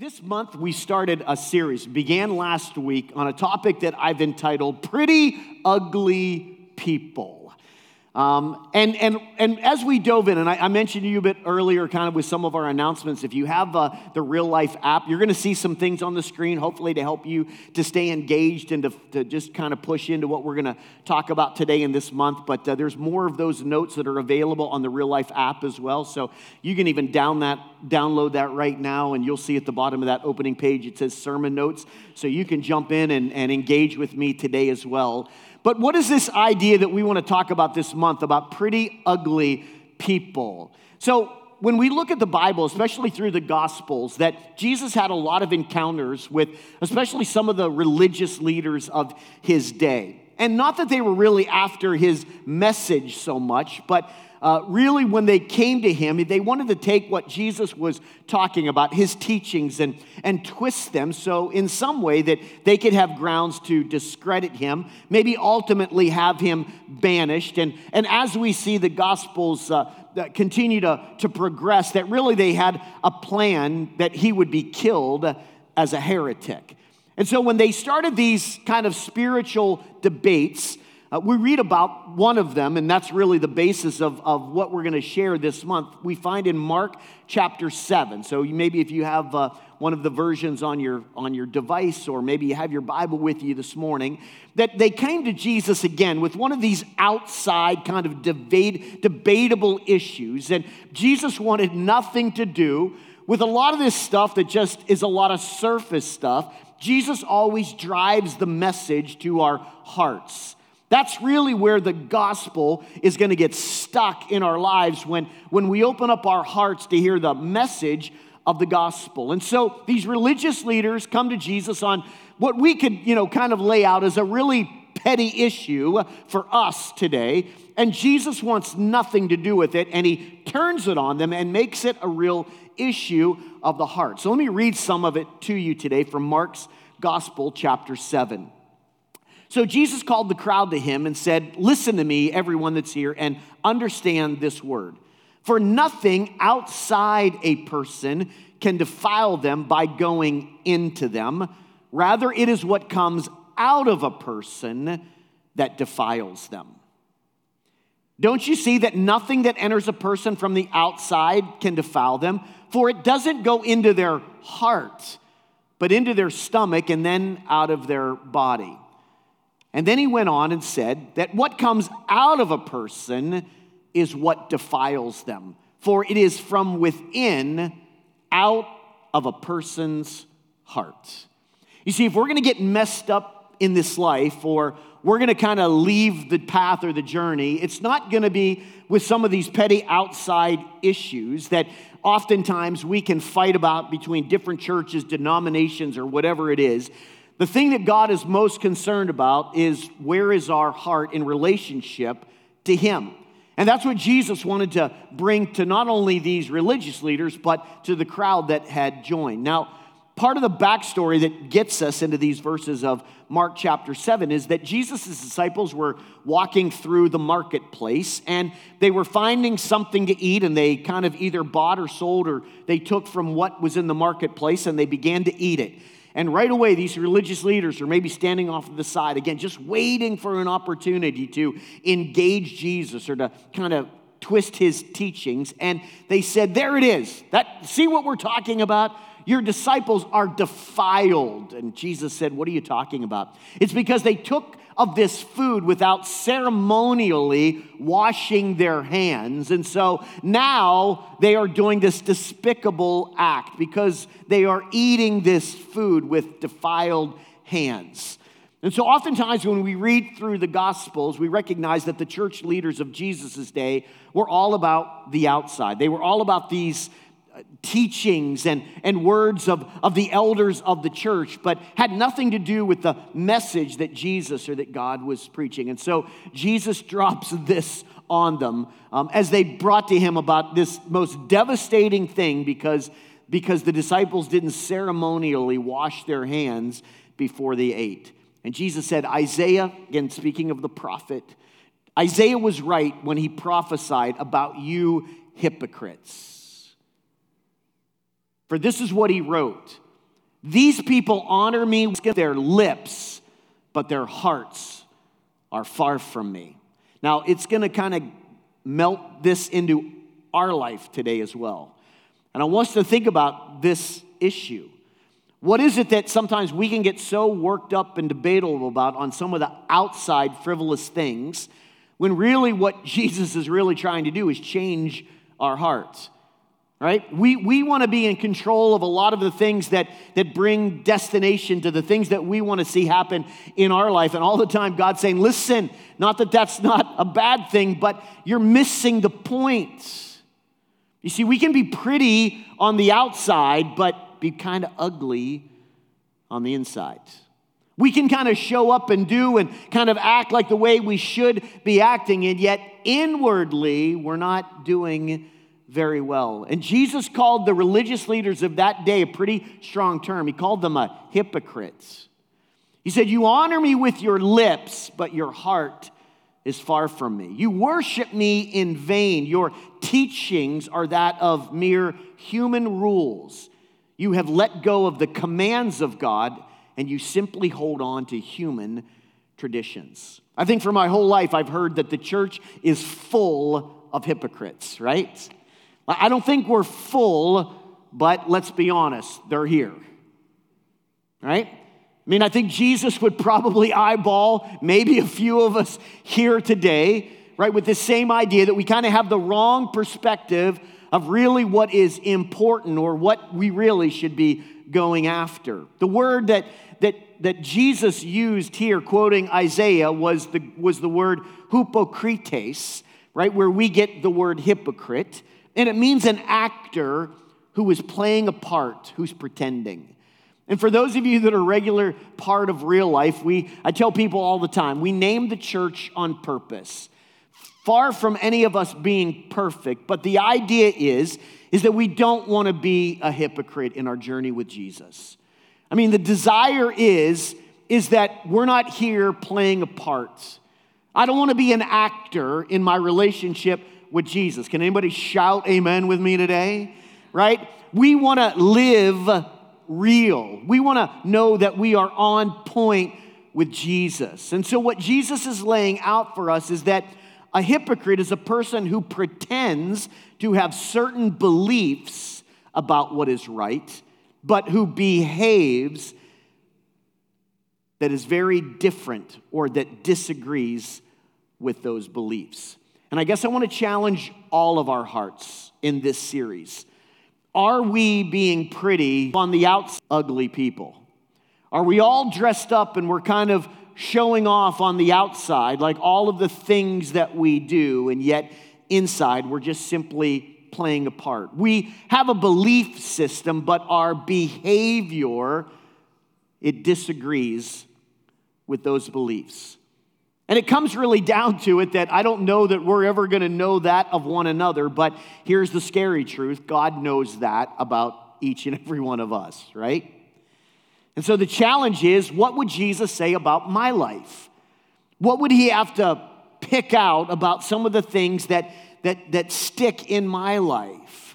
This month, we started a series, began last week, on a topic that I've entitled Pretty Ugly People. Um, and, and, and as we dove in, and I, I, mentioned to you a bit earlier, kind of with some of our announcements, if you have uh, the real life app, you're going to see some things on the screen, hopefully to help you to stay engaged and to, to just kind of push into what we're going to talk about today and this month. But uh, there's more of those notes that are available on the real life app as well. So you can even down that, download that right now, and you'll see at the bottom of that opening page it says sermon notes. So you can jump in and, and engage with me today as well. But what is this idea that we want to talk about this month about pretty ugly people? So, when we look at the Bible, especially through the Gospels, that Jesus had a lot of encounters with, especially some of the religious leaders of his day. And not that they were really after his message so much, but uh, really, when they came to him, they wanted to take what Jesus was talking about, his teachings, and, and twist them so, in some way, that they could have grounds to discredit him, maybe ultimately have him banished. And, and as we see the Gospels uh, continue to, to progress, that really they had a plan that he would be killed as a heretic. And so, when they started these kind of spiritual debates, uh, we read about one of them, and that's really the basis of, of what we're going to share this month. We find in Mark chapter 7. So maybe if you have uh, one of the versions on your, on your device, or maybe you have your Bible with you this morning, that they came to Jesus again with one of these outside kind of debate, debatable issues. And Jesus wanted nothing to do with a lot of this stuff that just is a lot of surface stuff. Jesus always drives the message to our hearts. That's really where the gospel is going to get stuck in our lives when, when we open up our hearts to hear the message of the gospel. And so these religious leaders come to Jesus on what we could, you know, kind of lay out as a really petty issue for us today. And Jesus wants nothing to do with it, and he turns it on them and makes it a real issue of the heart. So let me read some of it to you today from Mark's Gospel, chapter 7. So Jesus called the crowd to him and said, Listen to me, everyone that's here, and understand this word. For nothing outside a person can defile them by going into them. Rather, it is what comes out of a person that defiles them. Don't you see that nothing that enters a person from the outside can defile them? For it doesn't go into their heart, but into their stomach and then out of their body. And then he went on and said that what comes out of a person is what defiles them. For it is from within, out of a person's heart. You see, if we're gonna get messed up in this life, or we're gonna kind of leave the path or the journey, it's not gonna be with some of these petty outside issues that oftentimes we can fight about between different churches, denominations, or whatever it is. The thing that God is most concerned about is where is our heart in relationship to Him? And that's what Jesus wanted to bring to not only these religious leaders, but to the crowd that had joined. Now, part of the backstory that gets us into these verses of Mark chapter 7 is that Jesus' disciples were walking through the marketplace and they were finding something to eat and they kind of either bought or sold or they took from what was in the marketplace and they began to eat it. And right away, these religious leaders are maybe standing off to the side, again, just waiting for an opportunity to engage Jesus or to kind of twist his teachings. And they said, There it is. That, see what we're talking about? Your disciples are defiled. And Jesus said, What are you talking about? It's because they took of this food without ceremonially washing their hands. And so now they are doing this despicable act because they are eating this food with defiled hands. And so, oftentimes, when we read through the Gospels, we recognize that the church leaders of Jesus' day were all about the outside. They were all about these teachings and, and words of, of the elders of the church, but had nothing to do with the message that Jesus or that God was preaching. And so Jesus drops this on them um, as they brought to him about this most devastating thing because, because the disciples didn't ceremonially wash their hands before they ate. And Jesus said, Isaiah, again speaking of the prophet, Isaiah was right when he prophesied about you hypocrites. For this is what he wrote These people honor me with their lips, but their hearts are far from me. Now, it's going to kind of melt this into our life today as well. And I want us to think about this issue. What is it that sometimes we can get so worked up and debatable about on some of the outside frivolous things when really what Jesus is really trying to do is change our hearts? Right? We, we want to be in control of a lot of the things that, that bring destination to the things that we want to see happen in our life. And all the time, God's saying, listen, not that that's not a bad thing, but you're missing the point. You see, we can be pretty on the outside, but be kind of ugly on the inside. We can kind of show up and do and kind of act like the way we should be acting, and yet inwardly, we're not doing very well. And Jesus called the religious leaders of that day a pretty strong term. He called them a hypocrites. He said, You honor me with your lips, but your heart is far from me. You worship me in vain. Your teachings are that of mere human rules. You have let go of the commands of God and you simply hold on to human traditions. I think for my whole life, I've heard that the church is full of hypocrites, right? I don't think we're full, but let's be honest, they're here, right? I mean, I think Jesus would probably eyeball maybe a few of us here today, right, with this same idea that we kind of have the wrong perspective of really what is important or what we really should be going after. The word that, that, that Jesus used here, quoting Isaiah, was the, was the word hypocrites, right, where we get the word hypocrite. And it means an actor who is playing a part, who's pretending. And for those of you that are regular part of real life, we I tell people all the time, we name the church on purpose. Far from any of us being perfect, but the idea is is that we don't want to be a hypocrite in our journey with Jesus. I mean, the desire is is that we're not here playing a part. I don't want to be an actor in my relationship with Jesus. Can anybody shout amen with me today? Right? We want to live real. We want to know that we are on point with Jesus. And so, what Jesus is laying out for us is that a hypocrite is a person who pretends to have certain beliefs about what is right, but who behaves that is very different or that disagrees with those beliefs. And I guess I want to challenge all of our hearts in this series are we being pretty on the outside, ugly people? Are we all dressed up and we're kind of showing off on the outside, like all of the things that we do, and yet inside we're just simply playing a part? We have a belief system, but our behavior, it disagrees with those beliefs. And it comes really down to it that I don't know that we're ever going to know that of one another, but here's the scary truth God knows that about each and every one of us, right? And so the challenge is what would Jesus say about my life? What would he have to pick out about some of the things that, that, that stick in my life?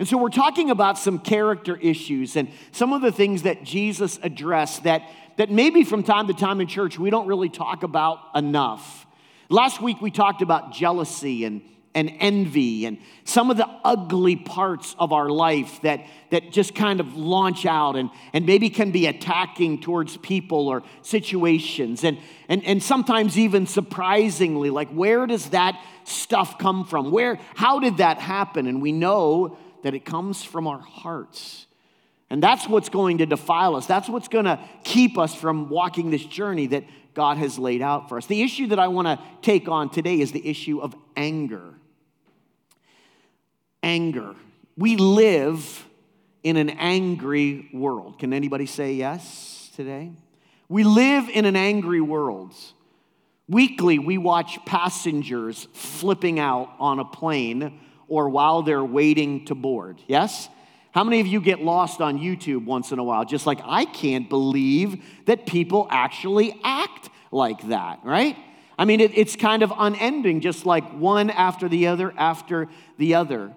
And so we're talking about some character issues and some of the things that Jesus addressed that that maybe from time to time in church we don't really talk about enough. Last week we talked about jealousy and, and envy and some of the ugly parts of our life that, that just kind of launch out and, and maybe can be attacking towards people or situations. And, and, and sometimes even surprisingly, like where does that stuff come from? Where, how did that happen? And we know that it comes from our hearts. And that's what's going to defile us. That's what's going to keep us from walking this journey that God has laid out for us. The issue that I want to take on today is the issue of anger. Anger. We live in an angry world. Can anybody say yes today? We live in an angry world. Weekly, we watch passengers flipping out on a plane or while they're waiting to board. Yes? How many of you get lost on YouTube once in a while? Just like, I can't believe that people actually act like that, right? I mean, it, it's kind of unending, just like one after the other after the other.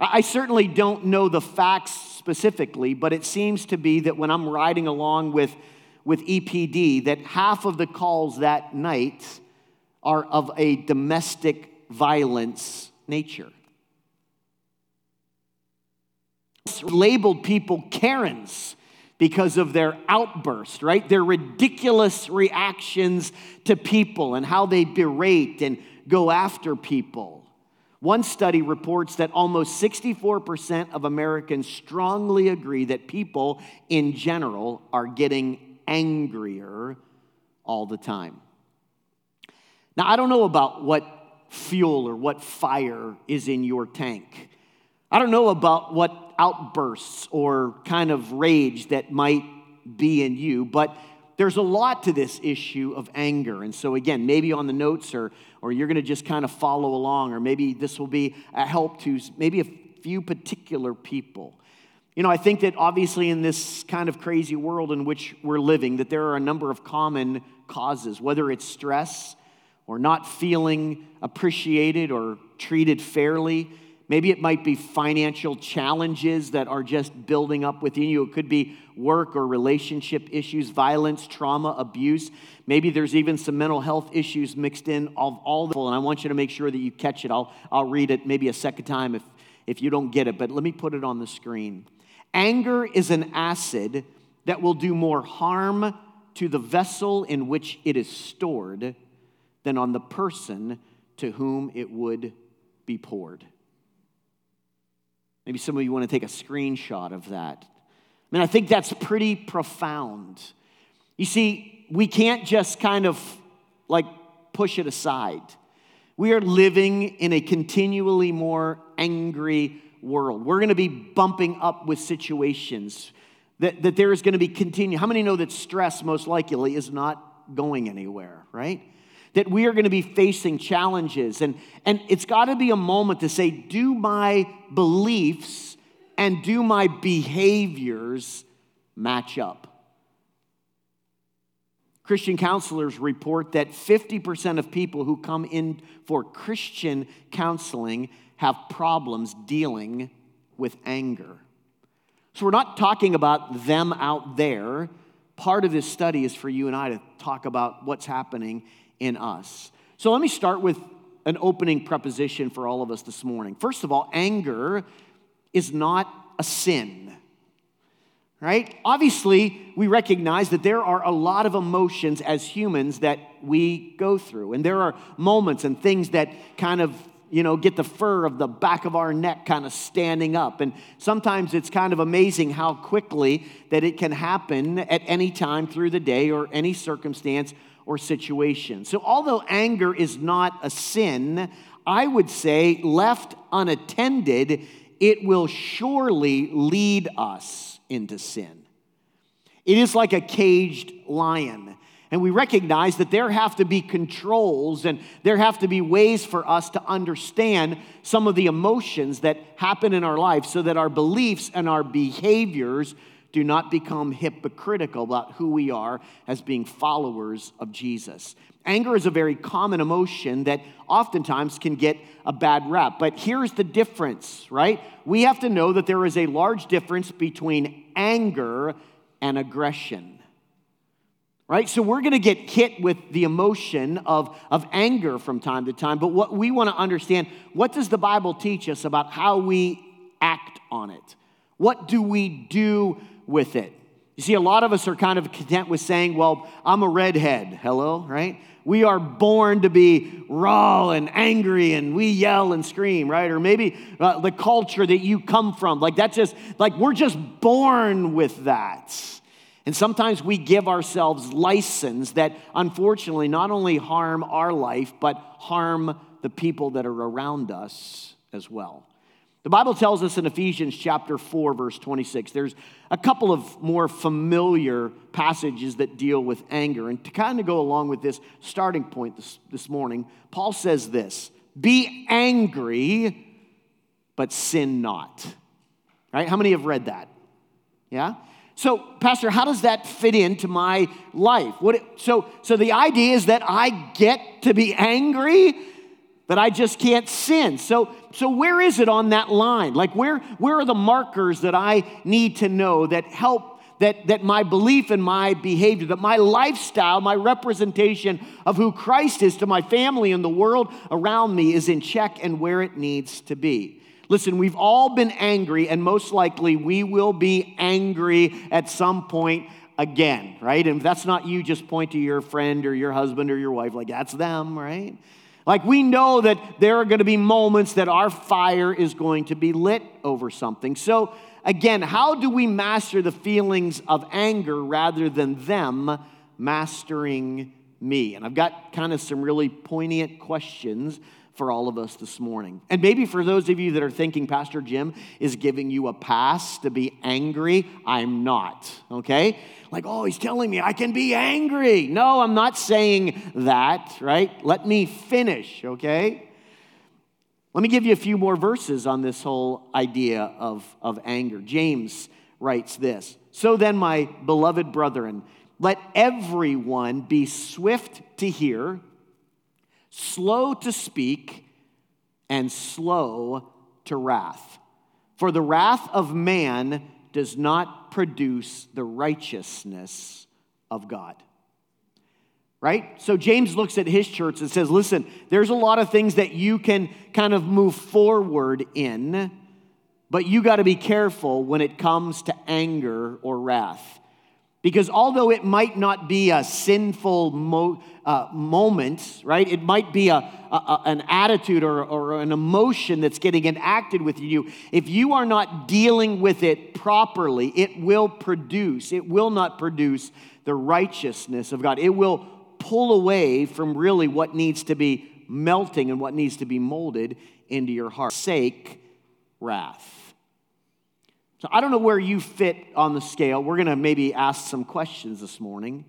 I, I certainly don't know the facts specifically, but it seems to be that when I'm riding along with, with EPD, that half of the calls that night are of a domestic violence nature. Labeled people Karens because of their outburst, right? Their ridiculous reactions to people and how they berate and go after people. One study reports that almost 64% of Americans strongly agree that people in general are getting angrier all the time. Now, I don't know about what fuel or what fire is in your tank. I don't know about what outbursts or kind of rage that might be in you, but there's a lot to this issue of anger. And so, again, maybe on the notes or, or you're going to just kind of follow along, or maybe this will be a help to maybe a few particular people. You know, I think that obviously in this kind of crazy world in which we're living, that there are a number of common causes, whether it's stress or not feeling appreciated or treated fairly Maybe it might be financial challenges that are just building up within you. It could be work or relationship issues, violence, trauma, abuse. Maybe there's even some mental health issues mixed in of all the and I want you to make sure that you catch it. I'll, I'll read it maybe a second time if, if you don't get it, but let me put it on the screen. Anger is an acid that will do more harm to the vessel in which it is stored than on the person to whom it would be poured. Maybe some of you want to take a screenshot of that. I mean, I think that's pretty profound. You see, we can't just kind of like push it aside. We are living in a continually more angry world. We're going to be bumping up with situations that, that there is going to be continue. How many know that stress most likely is not going anywhere, right? That we are going to be facing challenges. And, and it's got to be a moment to say, do my beliefs and do my behaviors match up? Christian counselors report that 50% of people who come in for Christian counseling have problems dealing with anger. So we're not talking about them out there. Part of this study is for you and I to talk about what's happening in us. So let me start with an opening preposition for all of us this morning. First of all, anger is not a sin. Right? Obviously, we recognize that there are a lot of emotions as humans that we go through. And there are moments and things that kind of you know, get the fur of the back of our neck kind of standing up. And sometimes it's kind of amazing how quickly that it can happen at any time through the day or any circumstance or situation. So, although anger is not a sin, I would say left unattended, it will surely lead us into sin. It is like a caged lion. And we recognize that there have to be controls and there have to be ways for us to understand some of the emotions that happen in our life so that our beliefs and our behaviors do not become hypocritical about who we are as being followers of Jesus. Anger is a very common emotion that oftentimes can get a bad rap. But here's the difference, right? We have to know that there is a large difference between anger and aggression right? So we're going to get hit with the emotion of, of anger from time to time. But what we want to understand, what does the Bible teach us about how we act on it? What do we do with it. You see, a lot of us are kind of content with saying, well, I'm a redhead. Hello, right? We are born to be raw and angry and we yell and scream, right? Or maybe uh, the culture that you come from, like that's just, like we're just born with that. And sometimes we give ourselves license that unfortunately not only harm our life, but harm the people that are around us as well. The Bible tells us in Ephesians chapter 4, verse 26, there's a couple of more familiar passages that deal with anger. And to kind of go along with this starting point this, this morning, Paul says this Be angry, but sin not. Right? How many have read that? Yeah? So, Pastor, how does that fit into my life? What it, so, so the idea is that I get to be angry that I just can't sin. So, so where is it on that line? Like, where, where are the markers that I need to know that help that, that my belief and my behavior, that my lifestyle, my representation of who Christ is to my family and the world around me is in check and where it needs to be? Listen, we've all been angry, and most likely we will be angry at some point again, right? And if that's not you, just point to your friend or your husband or your wife, like that's them, right? Like we know that there are going to be moments that our fire is going to be lit over something. So, again, how do we master the feelings of anger rather than them mastering me? And I've got kind of some really poignant questions for all of us this morning. And maybe for those of you that are thinking Pastor Jim is giving you a pass to be angry, I'm not, okay? Like, oh, he's telling me I can be angry. No, I'm not saying that, right? Let me finish, okay? Let me give you a few more verses on this whole idea of, of anger. James writes this So then, my beloved brethren, let everyone be swift to hear slow to speak, and slow to wrath. For the wrath of man does not produce the righteousness of God. Right? So James looks at his church and says, listen, there's a lot of things that you can kind of move forward in, but you got to be careful when it comes to anger or wrath. Because although it might not be a sinful mo- uh, moment, right? It might be a, a an attitude or, or an emotion that's getting enacted with you. If you are not dealing with it properly, it will produce, it will not produce the righteousness of God. It will pull away from really what needs to be melting and what needs to be molded into your heart. Sake wrath. So I don't know where you fit on the scale. We're going to maybe ask some questions this morning.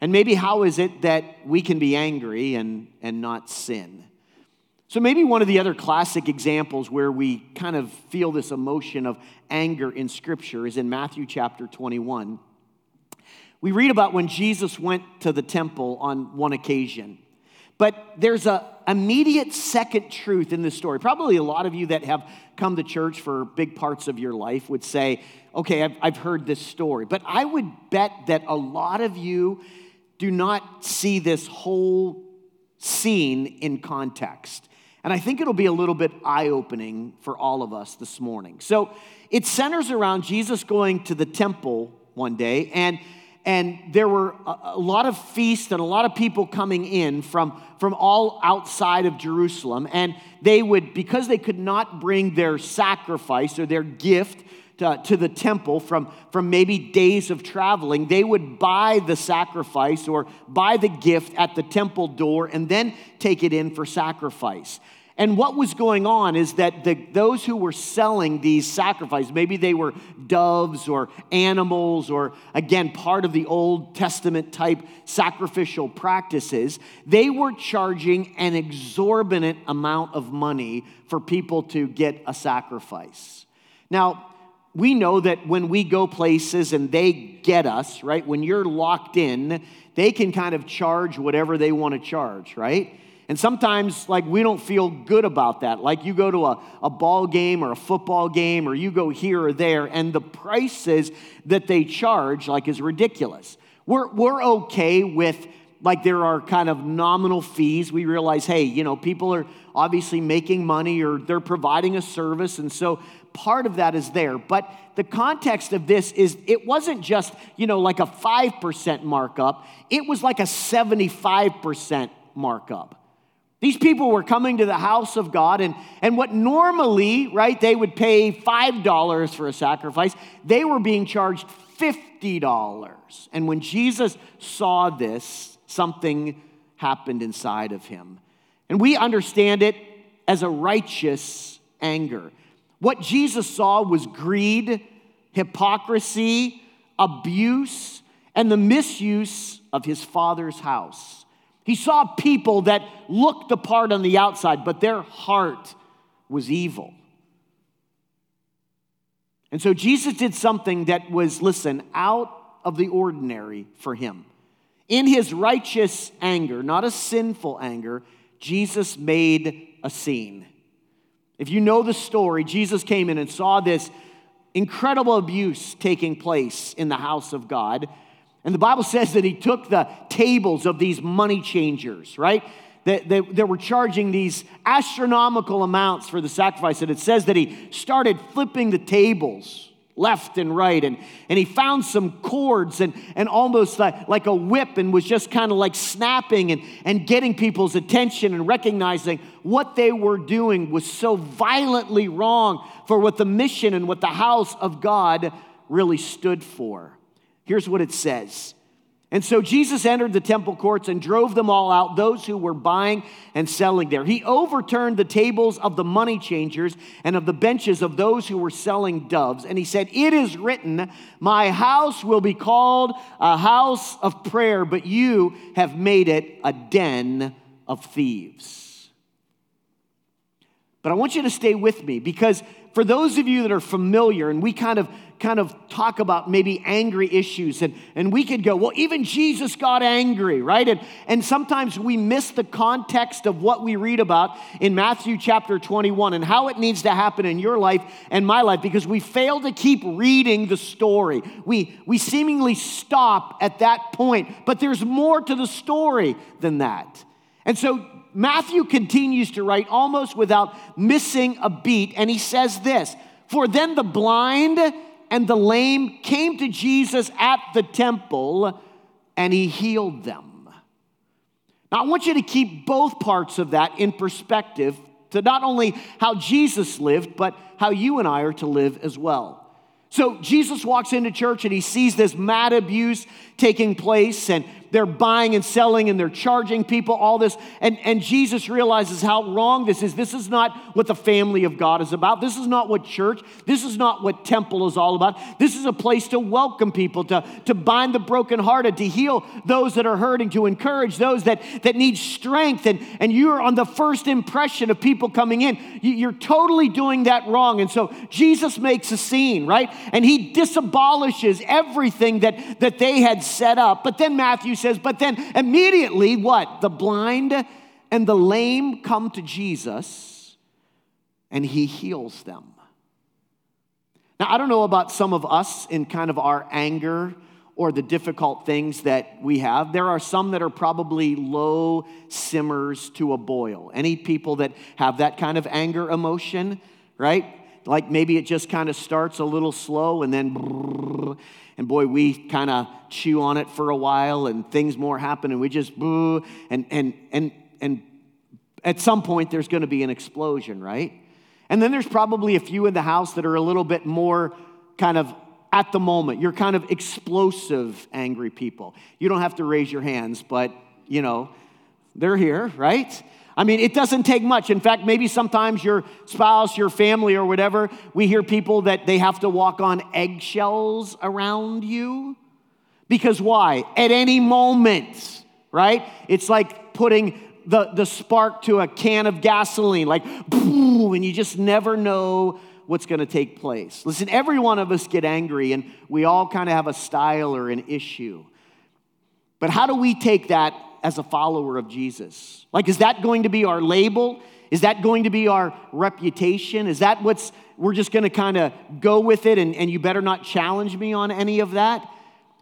And maybe how is it that we can be angry and, and not sin? So, maybe one of the other classic examples where we kind of feel this emotion of anger in Scripture is in Matthew chapter 21. We read about when Jesus went to the temple on one occasion. But there's a immediate second truth in this story. Probably a lot of you that have come to church for big parts of your life would say, okay, I've, I've heard this story. But I would bet that a lot of you do not see this whole scene in context. And I think it'll be a little bit eye opening for all of us this morning. So it centers around Jesus going to the temple one day and and there were a, lot of feasts and a lot of people coming in from, from all outside of Jerusalem. And they would, because they could not bring their sacrifice or their gift to, to, the temple from, from maybe days of traveling, they would buy the sacrifice or buy the gift at the temple door and then take it in for sacrifice. And what was going on is that the, those who were selling these sacrifices, maybe they were doves or animals or, again, part of the Old Testament type sacrificial practices, they were charging an exorbitant amount of money for people to get a sacrifice. Now, we know that when we go places and they get us, right, when you're locked in, they can kind of charge whatever they want to charge, right? And sometimes, like, we don't feel good about that. Like, you go to a, a ball game or a football game, or you go here or there, and the prices that they charge, like, is ridiculous. We're, we're okay with, like, there are kind of nominal fees. We realize, hey, you know, people are obviously making money or they're providing a service, and so part of that is there. But the context of this is it wasn't just, you know, like a 5% markup, it was like a 75% markup. These people were coming to the house of God, and, and what normally, right, they would pay $5 for a sacrifice, they were being charged $50. And when Jesus saw this, something happened inside of him. And we understand it as a righteous anger. What Jesus saw was greed, hypocrisy, abuse, and the misuse of his father's house. He saw people that looked the part on the outside, but their heart was evil. And so Jesus did something that was, listen, out of the ordinary for him. In his righteous anger, not a sinful anger, Jesus made a scene. If you know the story, Jesus came in and saw this incredible abuse taking place in the house of God. And the Bible says that he took the tables of these money changers, right? That, that, that, were charging these astronomical amounts for the sacrifice. And it says that he started flipping the tables left and right. And, and he found some cords and, and almost like, like a whip and was just kind of like snapping and, and getting people's attention and recognizing what they were doing was so violently wrong for what the mission and what the house of God really stood for. Here's what it says and so Jesus entered the temple courts and drove them all out, those who were buying and selling there. He overturned the tables of the money changers and of the benches of those who were selling doves. And he said, It is written, My house will be called a house of prayer, but you have made it a den of thieves. But I want you to stay with me because for those of you that are familiar, and we kind of kind of talk about maybe angry issues, and, and we could go, well, even Jesus got angry, right? And, and sometimes we miss the context of what we read about in Matthew chapter 21 and how it needs to happen in your life and my life because we fail to keep reading the story. We, we seemingly stop at that point, but there's more to the story than that. And so Matthew continues to write almost without missing a beat, and he says this For then the blind and the lame came to Jesus at the temple, and he healed them. Now, I want you to keep both parts of that in perspective to not only how Jesus lived, but how you and I are to live as well. So Jesus walks into church and he sees this mad abuse taking place, and they're buying and selling and they're charging people all this. And, and Jesus realizes how wrong this is. This is not what the family of God is about. This is not what church, this is not what temple is all about. This is a place to welcome people, to, to bind the brokenhearted, to heal those that are hurting, to encourage those that, that need strength. And, and you're on the first impression of people coming in. You're totally doing that wrong. And so Jesus makes a scene, right? And he disabolishes everything that, that they had set up. But then Matthew says, but then immediately what? The blind and the lame come to Jesus and he heals them. Now, I don't know about some of us in kind of our anger or the difficult things that we have. There are some that are probably low simmers to a boil. Any people that have that kind of anger emotion, right? Like maybe it just kind of starts a little slow and then and boy, we kind of chew on it for a while and things more happen and we just boo. And, and, and, and at some point, there's going to be an explosion, right? And then there's probably a few in the house that are a little bit more kind of at the moment. You're kind of explosive, angry people. You don't have to raise your hands, but you know, they're here, right? I mean, it doesn't take much. In fact, maybe sometimes your spouse, your family, or whatever, we hear people that they have to walk on eggshells around you. Because why? At any moment, right? It's like putting the, the spark to a can of gasoline, like, boom, and you just never know what's going to take place. Listen, every one of us get angry, and we all kind of have a style or an issue. But how do we take that as a follower of Jesus? Like, is that going to be our label? Is that going to be our reputation? Is that what's, we're just going to kind of go with it and, and you better not challenge me on any of that?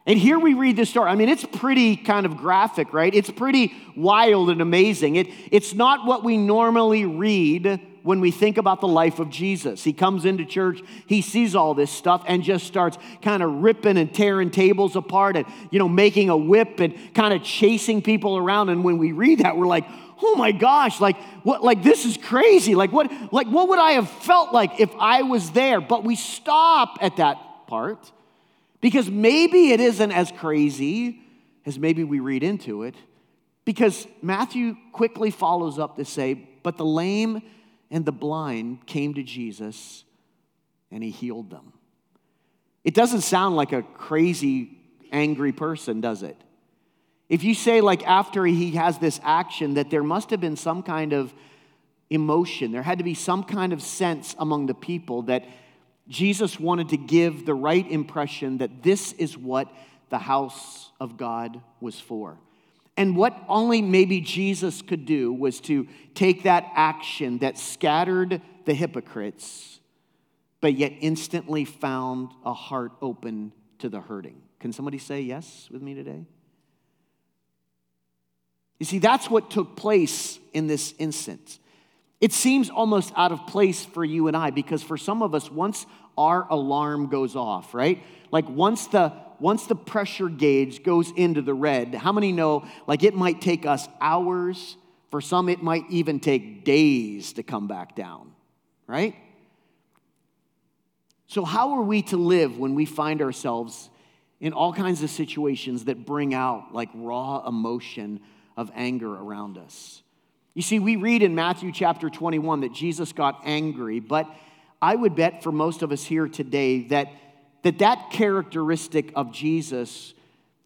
And here we read this story. I mean, it's pretty kind of graphic, right? It's pretty wild and amazing. It, it's not what we normally read when we think about the life of Jesus. He comes into church, he sees all this stuff and just starts kind of ripping and tearing tables apart and, you know, making a whip and kind of chasing people around. And when we read that, we're like, oh my gosh, like what like this is crazy. Like what like what would I have felt like if I was there? But we stop at that part because maybe it isn't as crazy as maybe we read into it. Because Matthew quickly follows up to say, but the lame and the blind came to Jesus and he healed them. It doesn't sound like a crazy, angry person, does it? If you say, like, after he has this action, that there must have been some kind of emotion, there had to be some kind of sense among the people that Jesus wanted to give the right impression that this is what the house of God was for. And what only maybe Jesus could do was to take that action that scattered the hypocrites, but yet instantly found a heart open to the hurting. Can somebody say yes with me today? You see, that's what took place in this instance. It seems almost out of place for you and I because for some of us, once our alarm goes off, right? Like once the once the pressure gauge goes into the red, how many know like it might take us hours? For some, it might even take days to come back down, right? So, how are we to live when we find ourselves in all kinds of situations that bring out like raw emotion of anger around us? You see, we read in Matthew chapter 21 that Jesus got angry, but I would bet for most of us here today that that that characteristic of Jesus,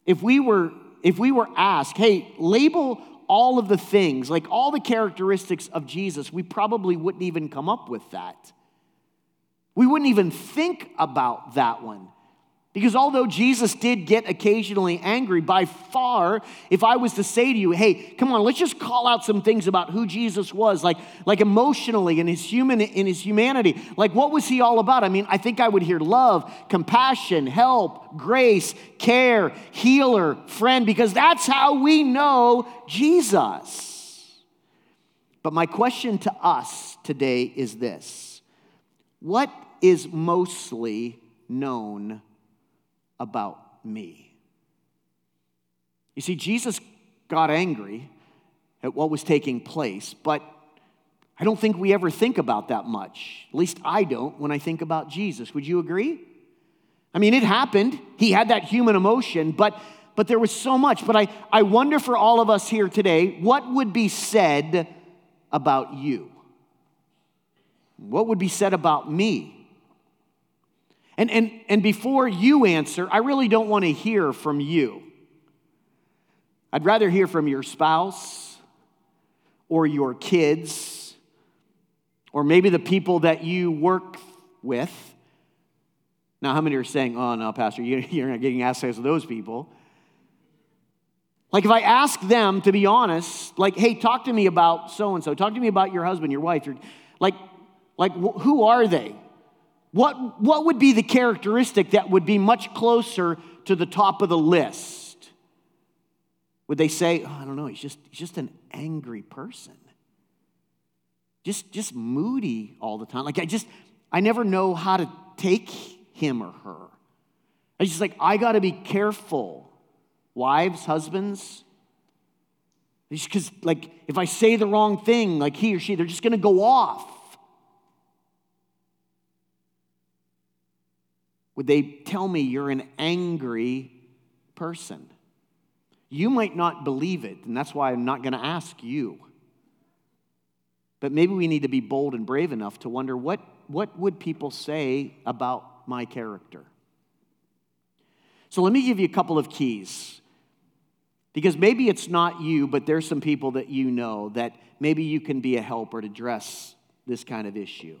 if we were if we were asked, hey, label all of the things, like all the characteristics of Jesus, we probably wouldn't even come up with that. We wouldn't even think about that one. Because although Jesus did get occasionally angry, by far, if I was to say to you, hey, come on, let's just call out some things about who Jesus was, like, like emotionally in his human in his humanity, like what was he all about? I mean, I think I would hear love, compassion, help, grace, care, healer, friend, because that's how we know Jesus. But my question to us today is this: what is mostly known? About me. You see, Jesus got angry at what was taking place, but I don't think we ever think about that much. At least I don't when I think about Jesus. Would you agree? I mean, it happened. He had that human emotion, but but there was so much. But I, I wonder for all of us here today, what would be said about you? What would be said about me? And, and, and before you answer, I really don't want to hear from you. I'd rather hear from your spouse or your kids or maybe the people that you work with. Now, how many are saying, oh, no, Pastor, you're not getting access to those people? Like, if I ask them to be honest, like, hey, talk to me about so and so, talk to me about your husband, your wife, your, like, like, who are they? What, what would be the characteristic that would be much closer to the top of the list? Would they say, oh, I don't know, he's just, he's just an angry person? Just, just moody all the time. Like, I just, I never know how to take him or her. It's just like, I got to be careful. Wives, husbands, because, like, if I say the wrong thing, like he or she, they're just going to go off. Would they tell me you're an angry person? You might not believe it, and that's why I'm not going to ask you. But maybe we need to be bold and brave enough to wonder what, what would people say about my character? So let me give you a couple of keys. Because maybe it's not you, but there's some people that you know that maybe you can be a helper to address this kind of issue.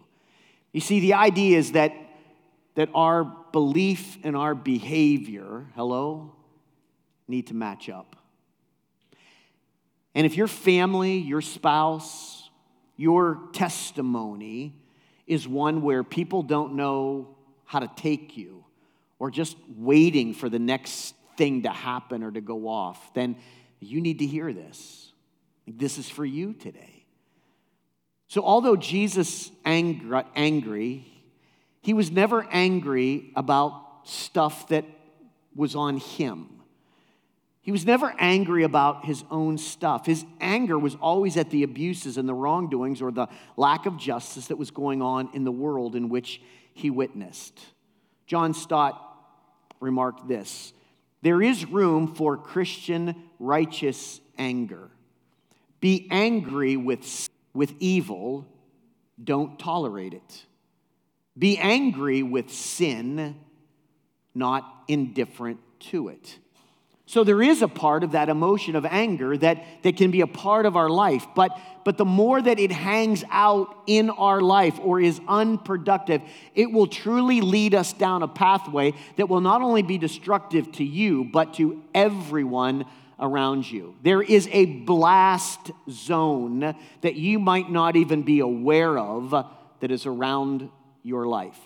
You see, the idea is that that our belief and our behavior, hello, need to match up. And if your family, your spouse, your testimony is one where people don't know how to take you or just waiting for the next thing to happen or to go off, then you need to hear this. This is for you today. So, although Jesus angry, he was never angry about stuff that was on him. He was never angry about his own stuff. His anger was always at the abuses and the wrongdoings or the lack of justice that was going on in the world in which he witnessed. John Stott remarked this There is room for Christian righteous anger. Be angry with, with evil, don't tolerate it. Be angry with sin, not indifferent to it. So there is a part of that emotion of anger that, that can be a part of our life, but, but the more that it hangs out in our life or is unproductive, it will truly lead us down a pathway that will not only be destructive to you, but to everyone around you. There is a blast zone that you might not even be aware of that is around your life.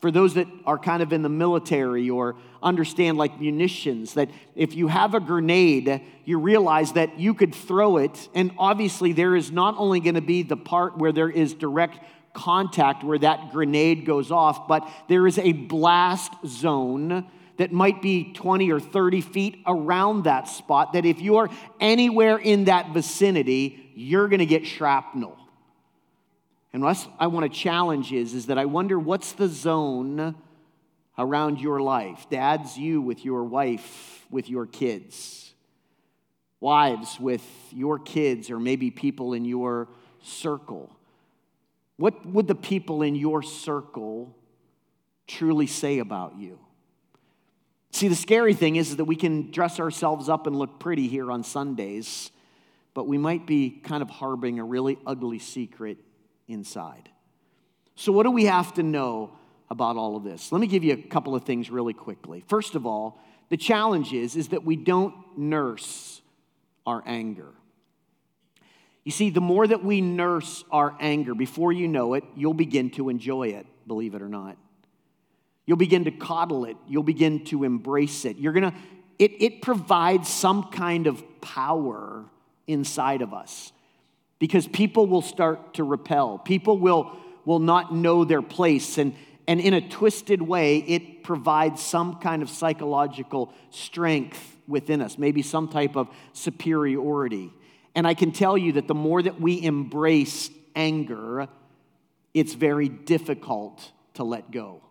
For those that are kind of in the military or understand like munitions, that if you have a grenade, you realize that you could throw it, and obviously there is not only going to be the part where there is direct contact where that grenade goes off, but there is a blast zone that might be 20 or 30 feet around that spot. That if you're anywhere in that vicinity, you're going to get shrapnel. And what I want to challenge is, is that I wonder what's the zone around your life? Dads, you with your wife, with your kids. Wives, with your kids, or maybe people in your circle. What would the people in your circle truly say about you? See, the scary thing is, that we can dress ourselves up and look pretty here on Sundays, but we might be kind of harboring a really ugly secret inside. So, what do we have to know about all of this? Let me give you a couple of things really quickly. First of all, the challenge is, is that we don't nurse our anger. You see, the more that we nurse our anger, before you know it, you'll begin to enjoy it, believe it or not. You'll begin to coddle it. You'll begin to embrace it. You're gonna, it, it provides some kind of power inside of us because people will start to repel. People will, will not know their place. And, and in a twisted way, it provides some kind of psychological strength within us, maybe some type of superiority. And I can tell you that the more that we embrace anger, it's very difficult to let go.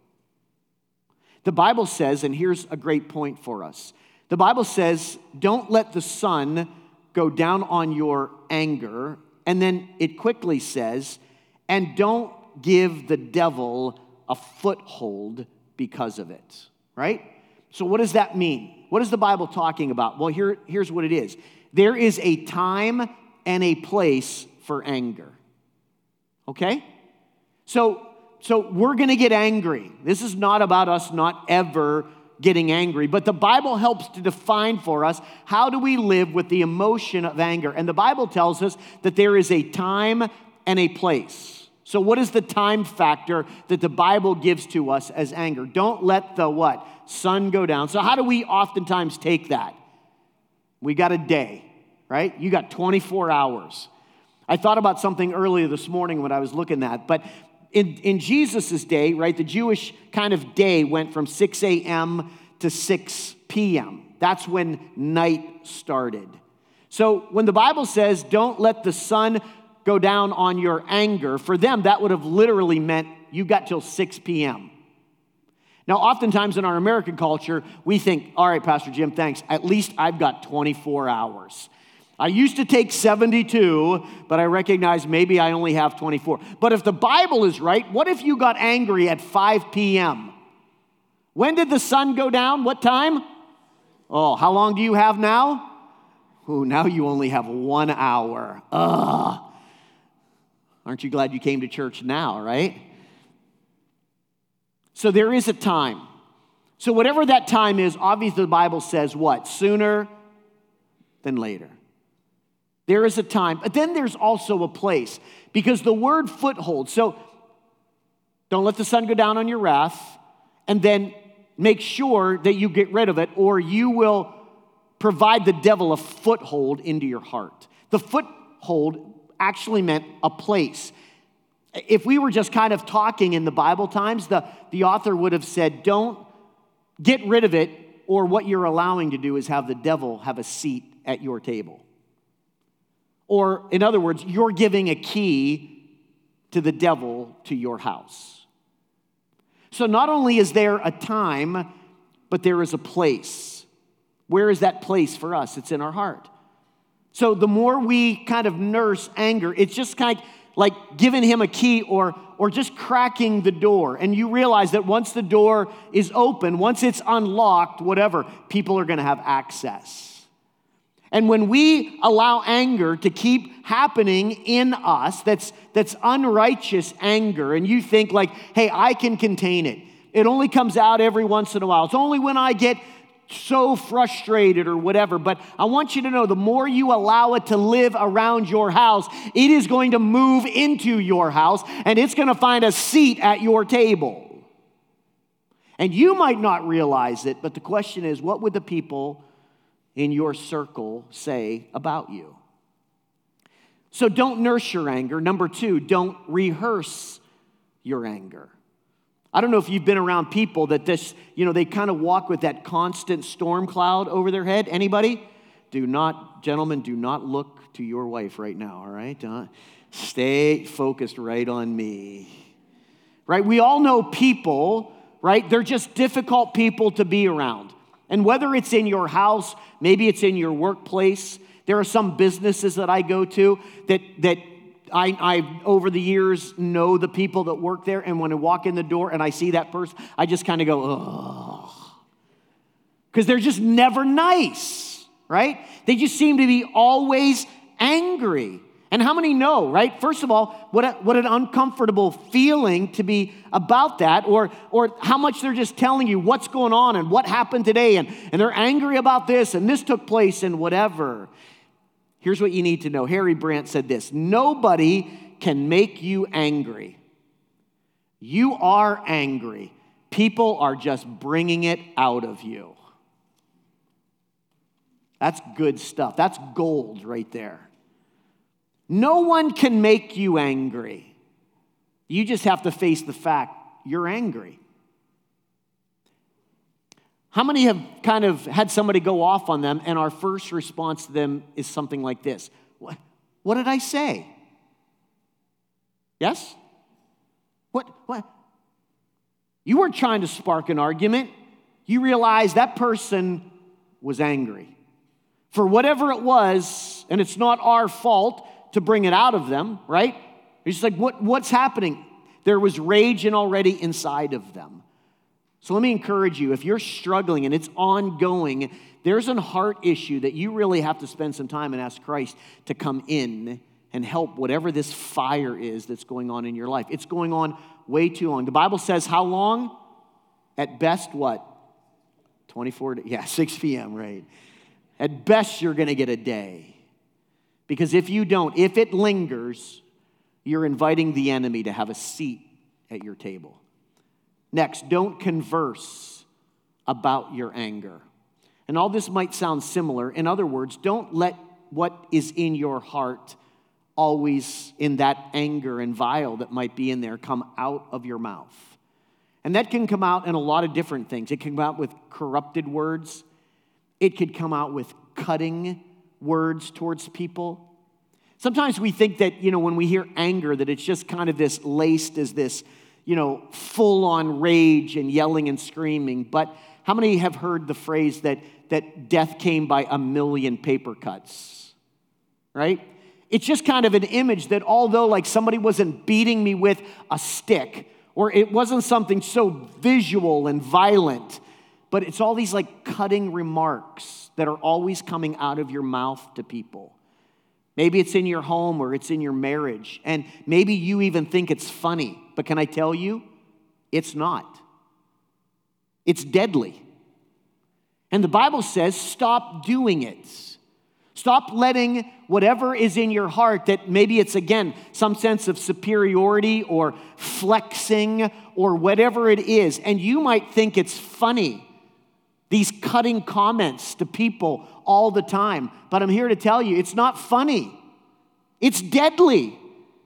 The Bible says, and here's a great point for us the Bible says, don't let the sun go down on your anger. And then it quickly says, and don't give the devil a foothold because of it, right? So, what does that mean? What is the Bible talking about? Well, here, here's what it is there is a time and a place for anger, okay? So, so we're to get angry. This is not about us not ever getting angry, but the Bible helps to define for us how do we live with the emotion of anger. And the Bible tells us that there is a time and a place. So what is the time factor that the Bible gives to us as anger? Don't let the what? Sun go down. So how do we oftentimes take that? We got a day, right? You got 24 hours. I thought about something earlier this morning when I was looking at, but in, in Jesus' day, right, the Jewish kind of day went from 6 a.m. to 6 p.m. That's when night started. So when the Bible says, don't let the sun go down on your anger, for them, that would have literally meant you got till 6 p.m. Now, oftentimes in our American culture, we think, all right, Pastor Jim, thanks. At least I've got 24 hours. I used to take 72, but I recognize maybe I only have 24. But if the Bible is right, what if you got angry at 5 p.m.? When did the sun go down? What time? Oh, how long do you have now? Oh, now you only have one hour. Ugh. Aren't you glad you came to church now, right? So there is a time. So, whatever that time is, obviously the Bible says what? Sooner than later. There is a time, but then there's also a place because the word foothold. So don't let the sun go down on your wrath, and then make sure that you get rid of it, or you will provide the devil a foothold into your heart. The foothold actually meant a place. If we were just kind of talking in the Bible times, the, the author would have said, Don't get rid of it, or what you're allowing to do is have the devil have a seat at your table. Or, in other words, you're giving a key to the devil to your house. So, not only is there a time, but there is a place. Where is that place for us? It's in our heart. So, the more we kind of nurse anger, it's just kind of like giving him a key or, or just cracking the door. And you realize that once the door is open, once it's unlocked, whatever, people are going to have access. And when we allow anger to keep happening in us, that's, that's unrighteous anger, and you think, like, hey, I can contain it. It only comes out every once in a while. It's only when I get so frustrated or whatever. But I want you to know the more you allow it to live around your house, it is going to move into your house and it's going to find a seat at your table. And you might not realize it, but the question is what would the people in your circle say about you? So don't nurse your anger. Number two, don't rehearse your anger. I don't know if you've been around people that this, you know, they kind of walk with that constant storm cloud over their head. Anybody? Do not, gentlemen, do not look to your wife right now, all right? Uh, stay focused right on me. Right? We all know people, right? They're just difficult people to be around. And whether it's in your house, maybe it's in your workplace, there are some businesses that I go to that, that I, I, over the years, know the people that work there, and when I walk in the door and I see that person, I just kind of go, ugh. Because they're just never nice, right? They just seem to be always angry. And how many know, right? First of all, what, a, what an uncomfortable feeling to be about that, or, or how much they're just telling you what's going on and what happened today, and, and they're angry about this, and this took place, and whatever. Here's what you need to know Harry Brant said this Nobody can make you angry. You are angry. People are just bringing it out of you. That's good stuff. That's gold right there. No one can make you angry. You just have to face the fact you're angry. How many have kind of had somebody go off on them, and our first response to them is something like this What, what did I say? Yes? What, what? You weren't trying to spark an argument. You realized that person was angry. For whatever it was, and it's not our fault to bring it out of them, right? It's just like, what, what's happening? There was rage and already inside of them. So let me encourage you if you're struggling and it's ongoing, there's a heart issue that you really have to spend some time and ask Christ to come in and help whatever this fire is that's going on in your life. It's going on way too long. The Bible says how long? At best, what? 24, yeah, 6 p.m., right? At best, you're going to get a day. Because if you don't, if it lingers, you're inviting the enemy to have a seat at your table. Next, don't converse about your anger. And all this might sound similar. In other words, don't let what is in your heart always in that anger and vile that might be in there come out of your mouth. And that can come out in a lot of different things. It can come out with corrupted words, it could come out with cutting words towards people. Sometimes we think that, you know, when we hear anger, that it's just kind of this laced as this you know, full on rage and yelling and screaming. But how many have heard the phrase that, that death came by a million paper cuts? Right? It's just kind of an image that although like somebody wasn't beating me with a stick, or it wasn't something so visual and violent, but it's all these like cutting remarks that are always coming out of your mouth to people. Maybe it's in your home or it's in your marriage, and maybe you even think it's funny, but can I tell you, it's not. It's deadly. And the Bible says, stop doing it. Stop letting whatever is in your heart that maybe it's again some sense of superiority or flexing or whatever it is, and you might think it's funny these cutting comments to people all the time. But I'm here to tell you, it's not funny, it's deadly.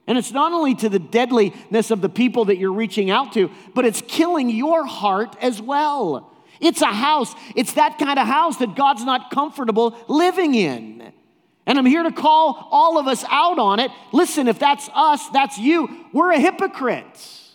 And it's not only to the deadliness of the people that you're reaching out to, but it's killing your heart as well. It's a house, it's that kind of house that God's not comfortable living in. And I'm here to call all of us out on it. Listen, if that's us, that's you, we're a hypocrite.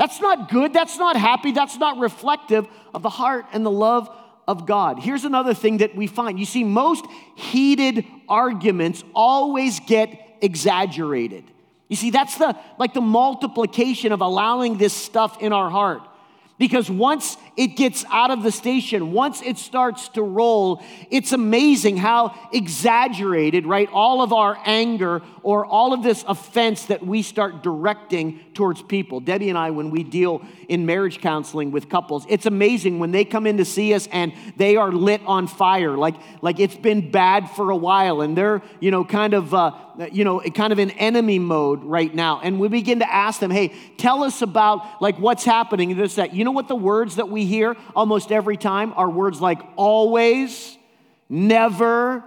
That's not good. That's not happy. That's not reflective of the heart and the love of God. Here's another thing that we find. You see, most heated arguments always get exaggerated. You see, that's the like the multiplication of allowing this stuff in our heart. Because once it gets out of the station, once it starts to roll, it's amazing how exaggerated, right? All of our anger or all of this offense that we start directing towards people. Debbie and I, when we deal in marriage counseling with couples, it's amazing when they come in to see us and they are lit on fire, like, like it's been bad for a while and they're, you know, kind of, uh, you know, kind of in enemy mode right now. And we begin to ask them, hey, tell us about like what's happening, this, that. You know what the words that we hear almost every time are words like always, never,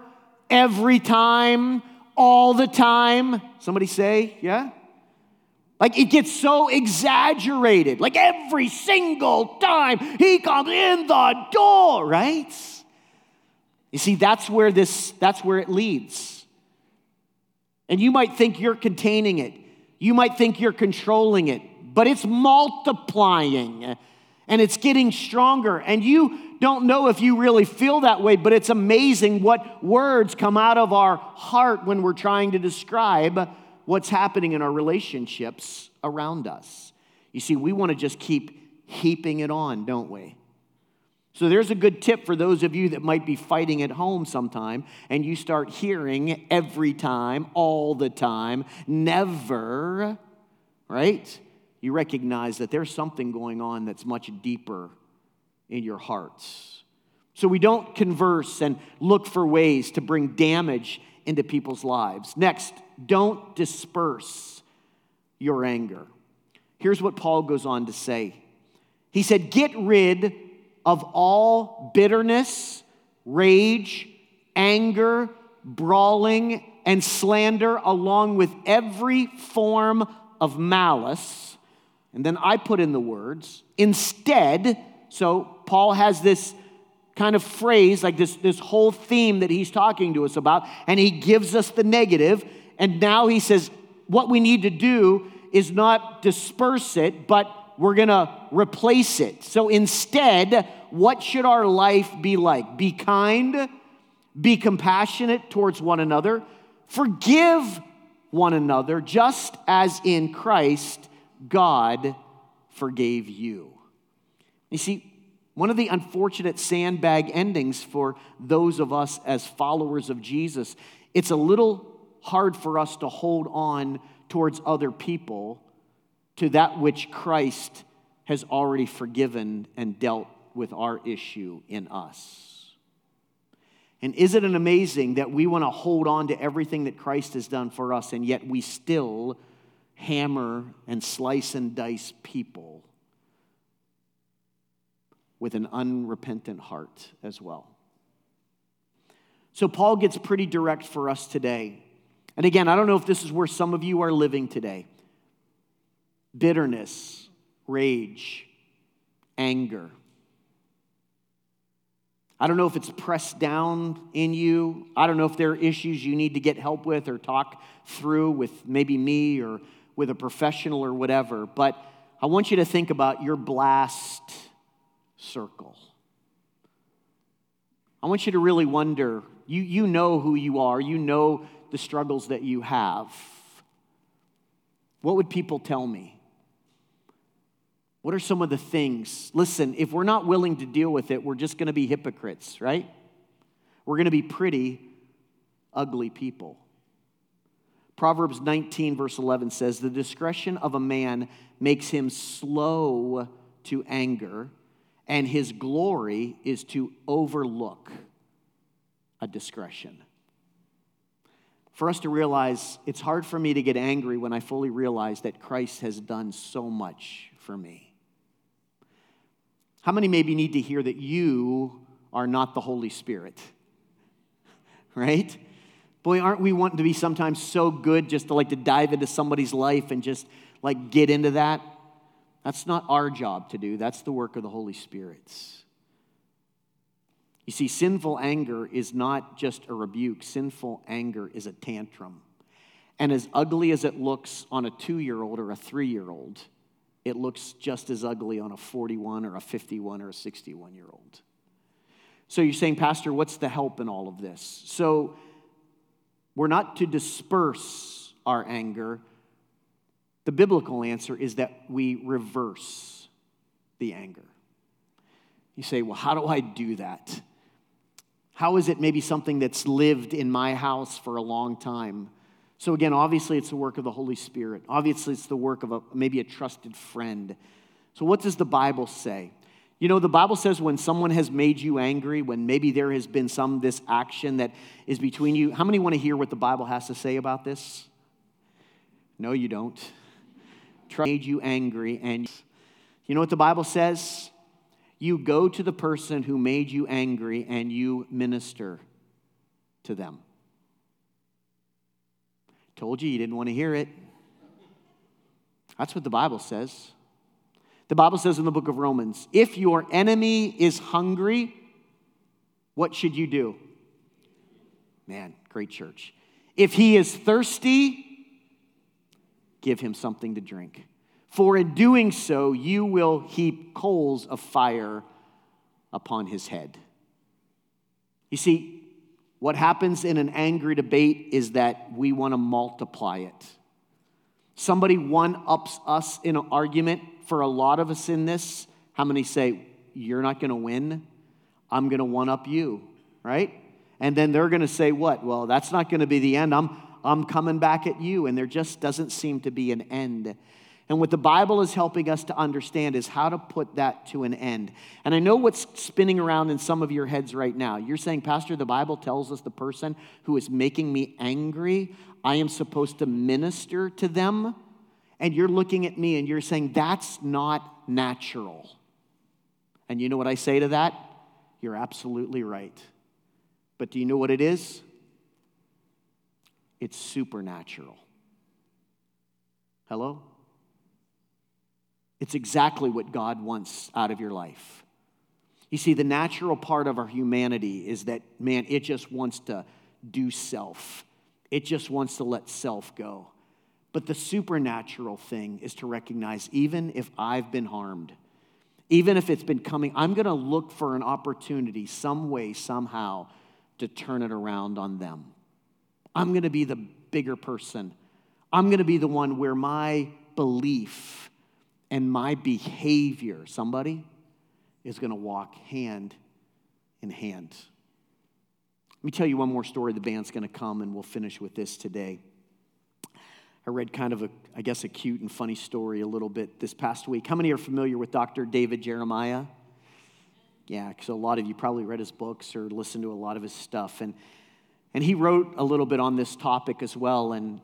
every time, all the time. Somebody say, yeah? Like it gets so exaggerated. Like every single time he comes in the door, right? You see, that's where this, that's where it leads. And you might think you're containing it. You might think you're controlling it, but it's multiplying and it's getting stronger. And you don't know if you really feel that way, but it's amazing what words come out of our heart when we're trying to describe what's happening in our relationships around us. You see, we want to just keep heaping it on, don't we? So there's a good tip for those of you that might be fighting at home sometime and you start hearing every time, all the time, never, right? You recognize that there's something going on that's much deeper in your hearts. So we don't converse and look for ways to bring damage into people's lives. Next, don't disperse your anger. Here's what Paul goes on to say He said, Get rid of all bitterness, rage, anger, brawling, and slander, along with every form of malice. And then I put in the words, instead, so Paul has this kind of phrase, like this, this whole theme that he's talking to us about, and he gives us the negative, and now he says, what we need to do is not disperse it, but we're gonna replace it. So instead, what should our life be like? Be kind, be compassionate towards one another, forgive one another, just as in Christ God forgave you. You see, one of the unfortunate sandbag endings for those of us as followers of Jesus, it's a little hard for us to hold on towards other people to that which Christ has already forgiven and dealt with our issue in us. And isn't it amazing that we want to hold on to everything that Christ has done for us, and yet we still hammer and slice and dice people with an unrepentant heart as well? So, Paul gets pretty direct for us today. And again, I don't know if this is where some of you are living today bitterness, rage, anger. I don't know if it's pressed down in you. I don't know if there are issues you need to get help with or talk through with maybe me or with a professional or whatever. But I want you to think about your blast circle. I want you to really wonder you, you know who you are, you know the struggles that you have. What would people tell me? What are some of the things? Listen, if we're not willing to deal with it, we're just going to be hypocrites, right? We're going to be pretty ugly people. Proverbs 19, verse 11 says, The discretion of a man makes him slow to anger, and his glory is to overlook a discretion. For us to realize it's hard for me to get angry when I fully realize that Christ has done so much for me. How many maybe need to hear that you are not the Holy Spirit? right? Boy, aren't we wanting to be sometimes so good just to like to dive into somebody's life and just like get into that? That's not our job to do. That's the work of the Holy Spirit. You see, sinful anger is not just a rebuke, sinful anger is a tantrum. And as ugly as it looks on a two year old or a three year old, it looks just as ugly on a 41 or a 51 or a 61 year old. So you're saying, Pastor, what's the help in all of this? So we're not to disperse our anger. The biblical answer is that we reverse the anger. You say, well, how do I do that? How is it maybe something that's lived in my house for a long time? So, again, obviously, it's the work of the Holy Spirit. Obviously, it's the work of a, maybe a trusted friend. So, what does the Bible say? You know, the Bible says when someone has made you angry, when maybe there has been some this action that is between you, how many want to hear what the Bible has to say about this? No, you don't. Made you angry, and you know what the Bible says? You go to the person who made you angry and you minister to them. Told you you didn't want to hear it. That's what the Bible says. The Bible says in the book of Romans if your enemy is hungry, what should you do? Man, great church. If he is thirsty, give him something to drink. For in doing so, you will heap coals of fire upon his head. You see, what happens in an angry debate is that we want to multiply it. Somebody one ups us in an argument. For a lot of us in this, how many say, You're not going to win? I'm going to one up you, right? And then they're going to say, What? Well, that's not going to be the end. I'm, I'm coming back at you. And there just doesn't seem to be an end. And what the Bible is helping us to understand is how to put that to an end. And I know what's spinning around in some of your heads right now. You're saying, Pastor, the Bible tells us the person who is making me angry, I am supposed to minister to them. And you're looking at me and you're saying, that's not natural. And you know what I say to that? You're absolutely right. But do you know what it is? It's supernatural. Hello? It's exactly what God wants out of your life. You see, the natural part of our humanity is that, man, it just wants to do self, it just wants to let self go. But the supernatural thing is to recognize even if I've been harmed, even if it's been coming, I'm going to look for an opportunity, some way, somehow, to turn it around on them. I'm going to be the bigger person. I'm going to be the one where my belief and my behavior, somebody, is going to walk hand in hand. Let me tell you one more story. The band's going to come and we'll finish with this today. I read kind of a, I guess, a cute and funny story a little bit this past week. How many are familiar with Dr. David Jeremiah? Yeah, because a lot of you probably read his books or listened to a lot of his stuff. And, and he wrote a little bit on this topic as well. And,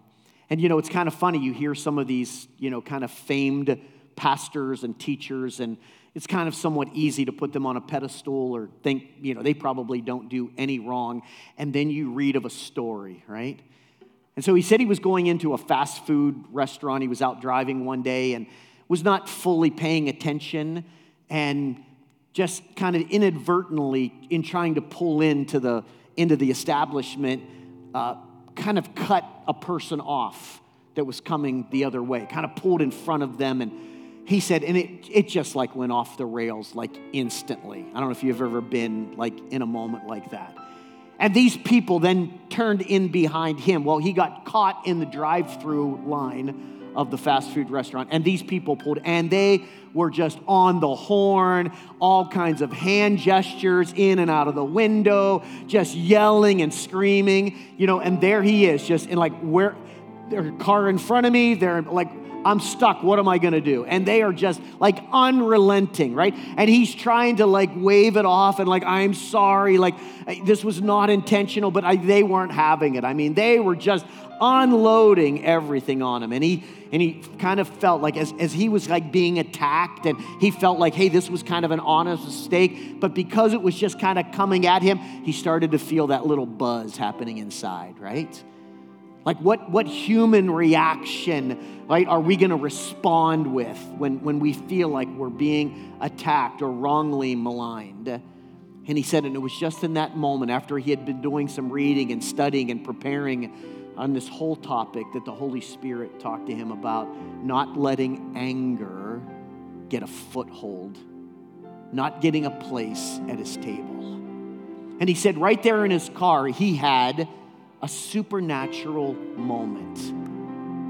and, you know, it's kind of funny. You hear some of these, you know, kind of famed pastors and teachers, and it's kind of somewhat easy to put them on a pedestal or think, you know, they probably don't do any wrong. And then you read of a story, right? And so he said he was going into a fast food restaurant. He was out driving one day and was not fully paying attention and just kind of inadvertently, in trying to pull into the, into the establishment, uh, kind of cut a person off that was coming the other way, kind of pulled in front of them and he said, and it, it just like went off the rails like instantly. I don't know if you've ever been like in a moment like that. And these people then turned in behind him. Well, he got caught in the drive through line of the fast food restaurant. And these people pulled, and they were just on the horn, all kinds of hand gestures in and out of the window, just yelling and screaming, you know. And there he is, just in like where their car in front of me, they're like I'm stuck. What am I going to do? And they are just like unrelenting, right? And he's trying to like wave it off and like, I'm sorry. Like, this was not intentional, but I, they weren't having it. I mean, they were just unloading everything on him. And he, and he kind of felt like as, as he was like being attacked and he felt like, hey, this was kind of an honest mistake. But because it was just kind of coming at him, he started to feel that little buzz happening inside, right? Like, what, what human reaction, right, are we going to respond with when, when we feel like we're being attacked or wrongly maligned? And he said, and it was just in that moment after he had been doing some reading and studying and preparing on this whole topic that the Holy Spirit talked to him about not letting anger get a foothold, not getting a place at his table. And he said, right there in his car, he had a supernatural moment.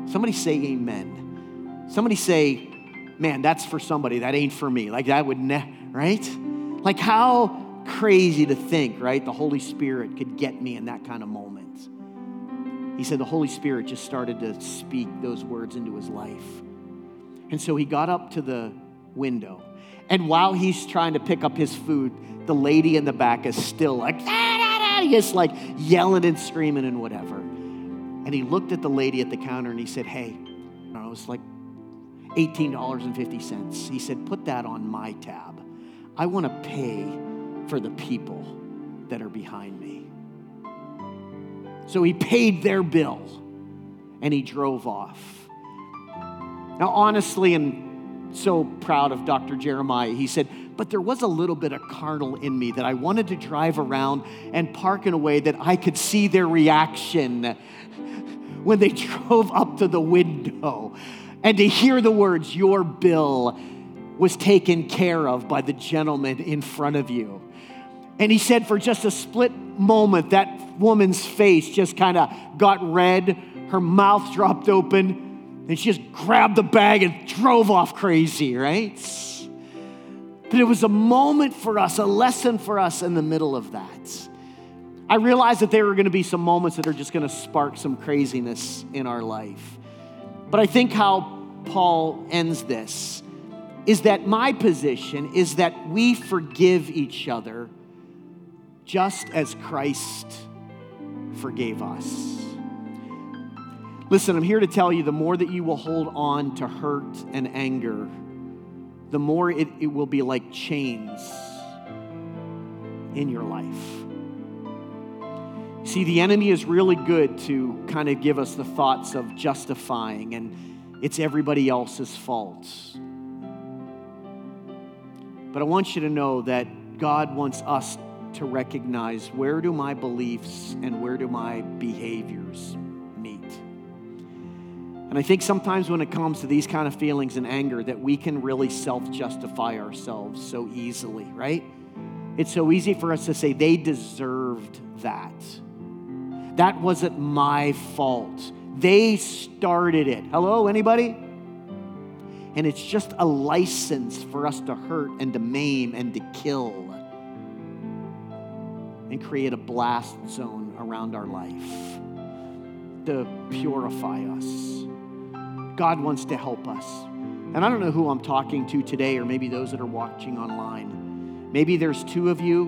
Somebody say amen. Somebody say, man, that's for somebody. That ain't for me. Like that would, ne- right? Like, how crazy to think, right? The Holy Spirit could get me in that kind of moment. He said the Holy Spirit just started to speak those words into his life. And so he got up to the window. And while he's trying to pick up his food, the lady in the back is still like, just like yelling and screaming and whatever. And he looked at the lady at the counter and he said, Hey, it was like $18.50. He said, Put that on my tab. I want to pay for the people that are behind me. So he paid their bill and he drove off. Now, honestly, and so proud of Dr. Jeremiah, he said, but there was a little bit of carnal in me that I wanted to drive around and park in a way that I could see their reaction when they drove up to the window and to hear the words, Your bill was taken care of by the gentleman in front of you. And he said, for just a split moment, that woman's face just kind of got red, her mouth dropped open, and she just grabbed the bag and drove off crazy, right? But it was a moment for us, a lesson for us in the middle of that. I realized that there were going to be some moments that are just going to spark some craziness in our life. But I think how Paul ends this is that my position is that we forgive each other just as Christ forgave us. Listen, I'm here to tell you the more that you will hold on to hurt and anger, the more it, it will be like chains in your life. See, the enemy is really good to kind of give us the thoughts of justifying and it's everybody else's fault. But I want you to know that God wants us to recognize where do my beliefs and where do my behaviors. And I think sometimes when it comes to these kind of feelings and anger that we can really self-justify ourselves so easily, right? It's so easy for us to say they deserved that. That wasn't my fault. They started it. Hello, anybody? And it's just a license for us to hurt and to maim and to kill and create a blast zone around our life to purify us. God wants to help us. And I don't know who I'm talking to today, or maybe those that are watching online. Maybe there's two of you,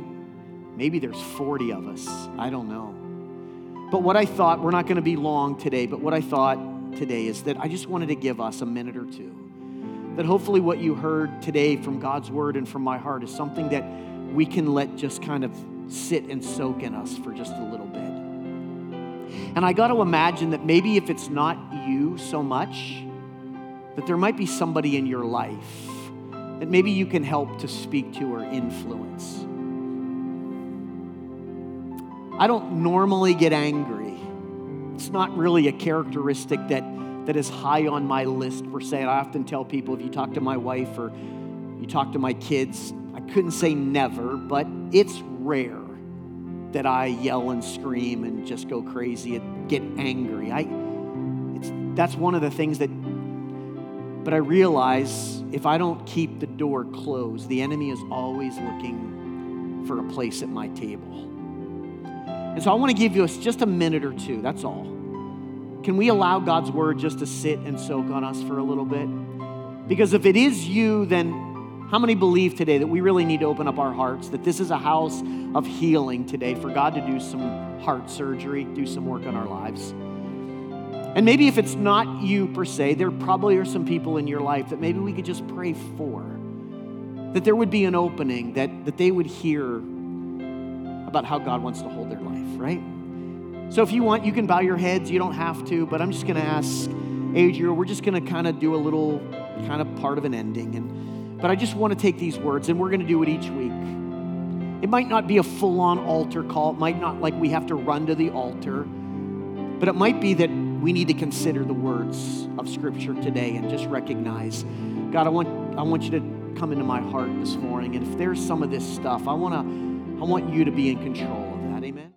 maybe there's 40 of us. I don't know. But what I thought, we're not going to be long today, but what I thought today is that I just wanted to give us a minute or two. That hopefully what you heard today from God's word and from my heart is something that we can let just kind of sit and soak in us for just a little bit. And I got to imagine that maybe if it's not you so much, that there might be somebody in your life that maybe you can help to speak to or influence. I don't normally get angry. It's not really a characteristic that, that is high on my list per se. I often tell people if you talk to my wife or you talk to my kids, I couldn't say never, but it's rare that I yell and scream and just go crazy and get angry. I, that's one of the things that, but I realize if I don't keep the door closed, the enemy is always looking for a place at my table. And so I want to give you just a minute or two, that's all. Can we allow God's word just to sit and soak on us for a little bit? Because if it is you, then how many believe today that we really need to open up our hearts, that this is a house of healing today for God to do some heart surgery, do some work on our lives? And maybe if it's not you per se, there probably are some people in your life that maybe we could just pray for. That there would be an opening, that, that they would hear about how God wants to hold their life, right? So if you want, you can bow your heads. You don't have to, but I'm just going to ask Adriel, we're just going to kind of do a little kind of part of an ending. And but I just want to take these words, and we're going to do it each week. It might not be a full on altar call, it might not like we have to run to the altar, but it might be that we need to consider the words of Scripture today and just recognize God, I want, I want you to come into my heart this morning. And if there's some of this stuff, I, wanna, I want you to be in control of that. Amen.